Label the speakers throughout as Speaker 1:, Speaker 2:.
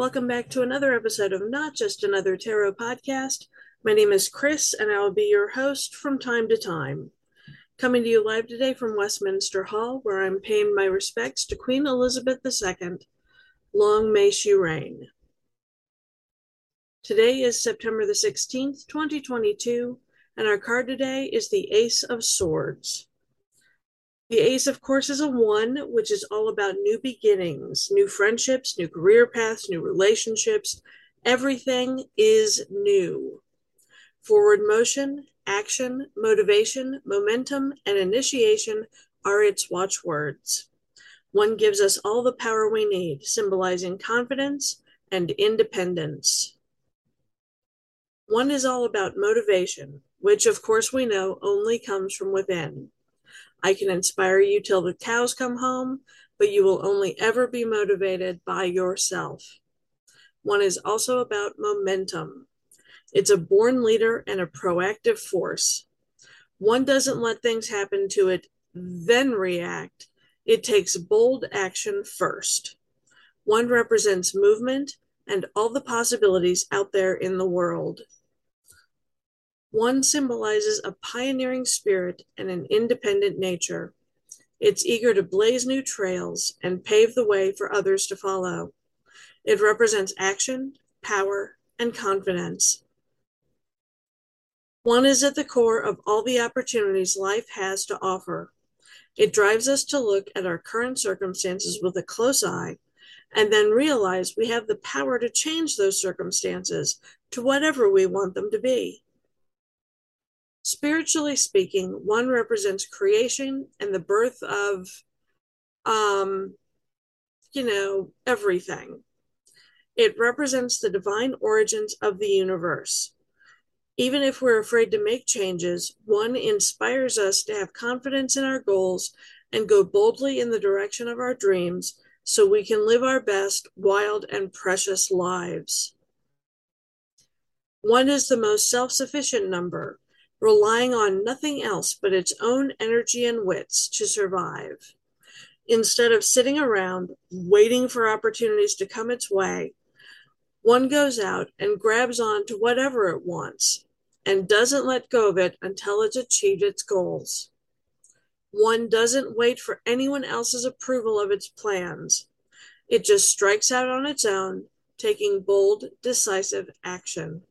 Speaker 1: Welcome back to another episode of Not Just Another Tarot Podcast. My name is Kriss, and I will be your host from time to time. Coming to you live today from Westminster Hall, where I'm paying my respects to Queen Elizabeth II. Long may she reign. Today is September the 16th, 2022, and our card today is the Ace of Swords. The ace, of course, is a one, which is all about new beginnings, new friendships, new career paths, new relationships. Everything is new. Forward motion, action, motivation, momentum, and initiation are its watchwords. One gives us all the power we need, symbolizing confidence and independence. One is all about motivation, which, of course, we know only comes from within. I can inspire you till the cows come home, but you will only ever be motivated by yourself. One is also about momentum. It's a born leader and a proactive force. One doesn't let things happen to it, then react. It takes bold action first. One represents movement and all the possibilities out there in the world. One symbolizes a pioneering spirit and an independent nature. It's eager to blaze new trails and pave the way for others to follow. It represents action, power, and confidence. One is at the core of all the opportunities life has to offer. It drives us to look at our current circumstances with a close eye and then realize we have the power to change those circumstances to whatever we want them to be. Spiritually speaking, one represents creation and the birth of, um, you know, everything. It represents the divine origins of the universe. Even if we're afraid to make changes, one inspires us to have confidence in our goals and go boldly in the direction of our dreams so we can live our best, wild, and precious lives. One is the most self sufficient number relying on nothing else but its own energy and wits to survive. Instead of sitting around waiting for opportunities to come its way, one goes out and grabs on to whatever it wants and doesn't let go of it until it's achieved its goals. One doesn't wait for anyone else's approval of its plans. It just strikes out on its own, taking bold, decisive action.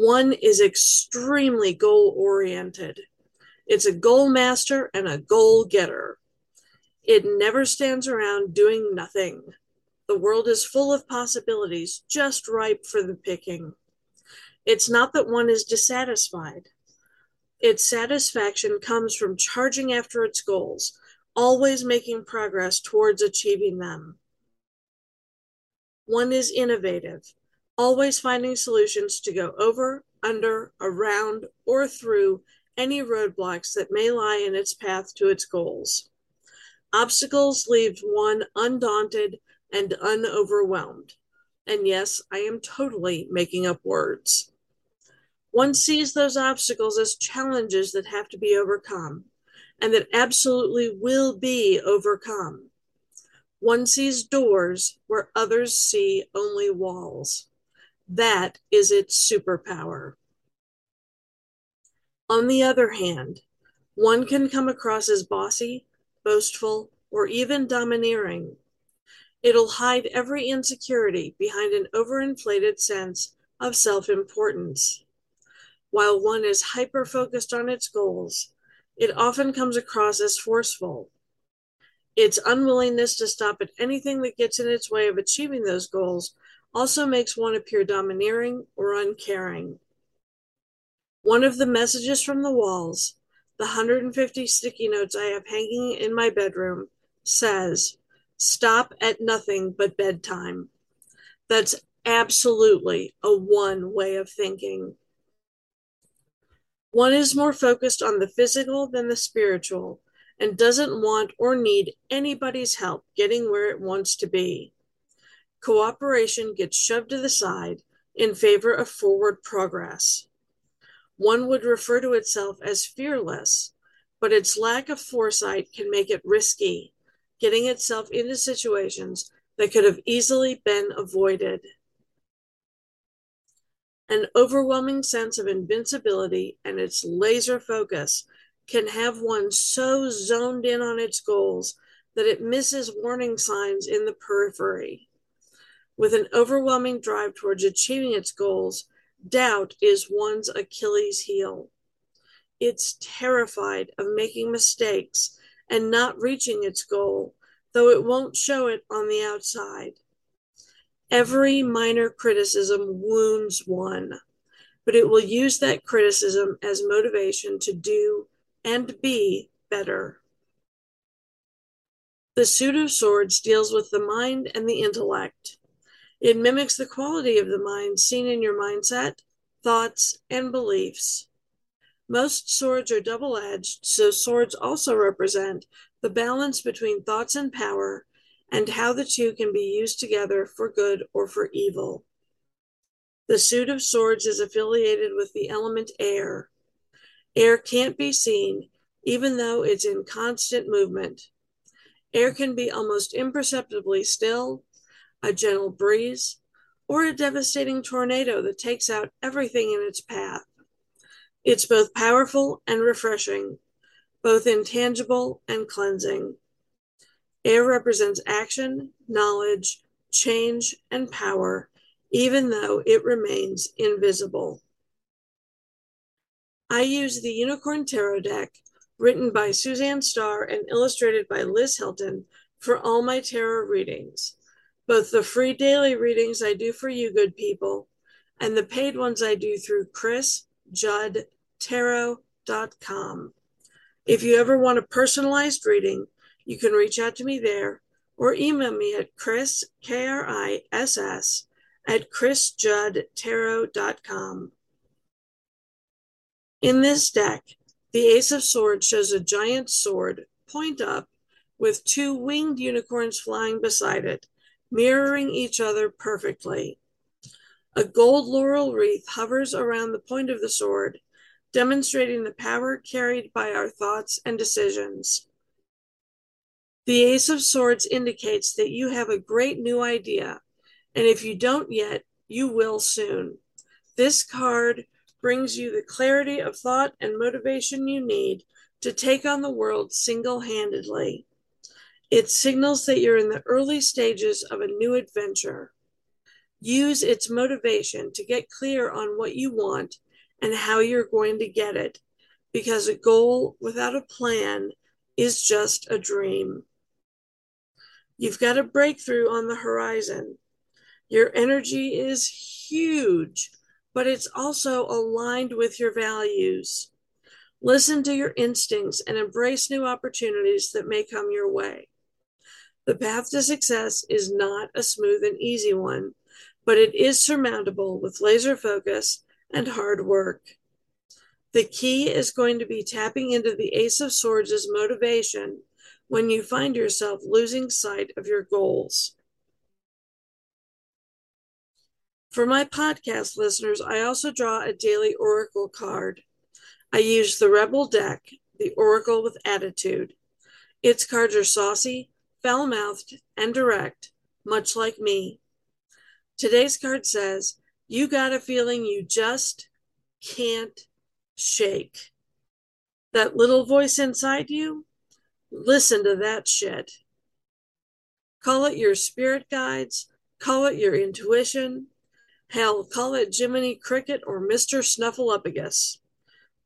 Speaker 1: One is extremely goal oriented. It's a goal master and a goal getter. It never stands around doing nothing. The world is full of possibilities, just ripe for the picking. It's not that one is dissatisfied. Its satisfaction comes from charging after its goals, always making progress towards achieving them. One is innovative always finding solutions to go over, under, around, or through any roadblocks that may lie in its path to its goals. Obstacles leave one undaunted and unoverwhelmed. And yes, I am totally making up words. One sees those obstacles as challenges that have to be overcome and that absolutely will be overcome. One sees doors where others see only walls. That is its superpower. On the other hand, one can come across as bossy, boastful, or even domineering. It'll hide every insecurity behind an overinflated sense of self importance. While one is hyper focused on its goals, it often comes across as forceful. Its unwillingness to stop at anything that gets in its way of achieving those goals also makes one appear domineering or uncaring. One of the messages from the walls, the 150 sticky notes I have hanging in my bedroom, says, stop at nothing but bedtime. That's absolutely a one way of thinking. One is more focused on the physical than the spiritual and doesn't want or need anybody's help getting where it wants to be. Cooperation gets shoved to the side in favor of forward progress. One would refer to itself as fearless, but its lack of foresight can make it risky, getting itself into situations that could have easily been avoided. An overwhelming sense of invincibility and its laser focus can have one so zoned in on its goals that it misses warning signs in the periphery. With an overwhelming drive towards achieving its goals, doubt is one's Achilles heel. It's terrified of making mistakes and not reaching its goal, though it won't show it on the outside. Every minor criticism wounds one, but it will use that criticism as motivation to do and be better. The suit of swords deals with the mind and the intellect. It mimics the quality of the mind seen in your mindset, thoughts, and beliefs. Most swords are double edged, so swords also represent the balance between thoughts and power and how the two can be used together for good or for evil. The suit of swords is affiliated with the element air. Air can't be seen, even though it's in constant movement. Air can be almost imperceptibly still, a gentle breeze, or a devastating tornado that takes out everything in its path. It's both powerful and refreshing, both intangible and cleansing. Air represents action, knowledge, change, and power, even though it remains invisible. I use the Unicorn Tarot deck, written by Suzanne Starr and illustrated by Liz Hilton, for all my tarot readings. Both the free daily readings I do for you, good people, and the paid ones I do through krissjuddtarot.com. If you ever want a personalized reading, you can reach out to me there or email me at Kriss, K R I S S, at krissjuddtarot.com. In this deck, the Ace of Swords shows a giant sword, point up, with two winged unicorns flying beside it, mirroring each other perfectly. A gold laurel wreath hovers around the point of the sword, demonstrating the power carried by our thoughts and decisions. The Ace of Swords indicates that you have a great new idea, and if you don't yet, you will soon. This card brings you the clarity of thought and motivation you need to take on the world single handedly. It signals that you're in the early stages of a new adventure. Use its motivation to get clear on what you want and how you're going to get it, because a goal without a plan is just a dream. You've got a breakthrough on the horizon. Your energy is huge, but it's also aligned with your values. Listen to your instincts and embrace new opportunities that may come your way. The path to success is not a smooth and easy one, but it is surmountable with laser focus and hard work. The key is going to be tapping into the Ace of Swords' motivation when you find yourself losing sight of your goals. For my podcast listeners, I also draw a daily oracle card. I use the Rebel deck, the Oracle with Attitude. Its cards are saucy, foul mouthed, and direct, much like me. Today's card says, You got a feeling you just can't shake. That little voice inside you, Listen to that shit. Call it your spirit guides, call it your intuition. Hell, call it Jiminy Cricket or Mr. Snuffleupagus.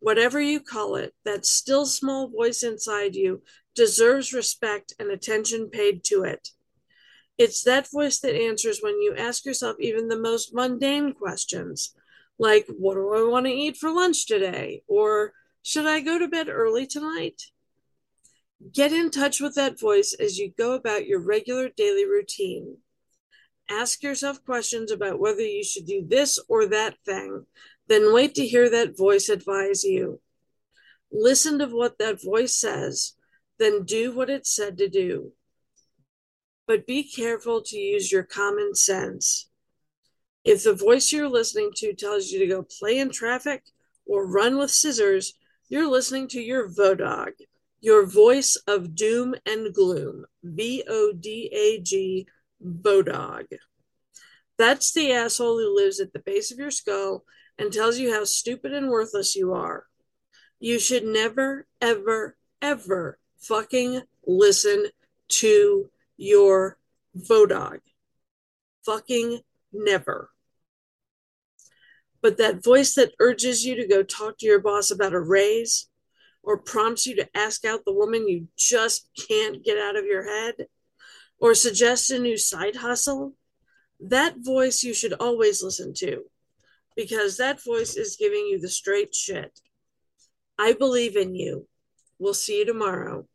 Speaker 1: Whatever you call it, that still small voice inside you deserves respect and attention paid to it. It's that voice that answers when you ask yourself even the most mundane questions, like, What do I want to eat for lunch today? Or, Should I go to bed early tonight? Get in touch with that voice as you go about your regular daily routine. Ask yourself questions about whether you should do this or that thing, then wait to hear that voice advise you. Listen to what that voice says, then do what it said to do. But be careful to use your common sense. If the voice you're listening to tells you to go play in traffic or run with scissors, you're listening to your Vodag, your voice of doom and gloom. V O D A G, Vodag. That's the asshole who lives at the base of your skull and tells you how stupid and worthless you are. You should never, ever, ever fucking listen to your Vodag. Fucking never. But that voice that urges you to go talk to your boss about a raise or prompts you to ask out the woman you just can't get out of your head or suggests a new side hustle, that voice you should always listen to because that voice is giving you the straight shit. I believe in you. We'll see you tomorrow.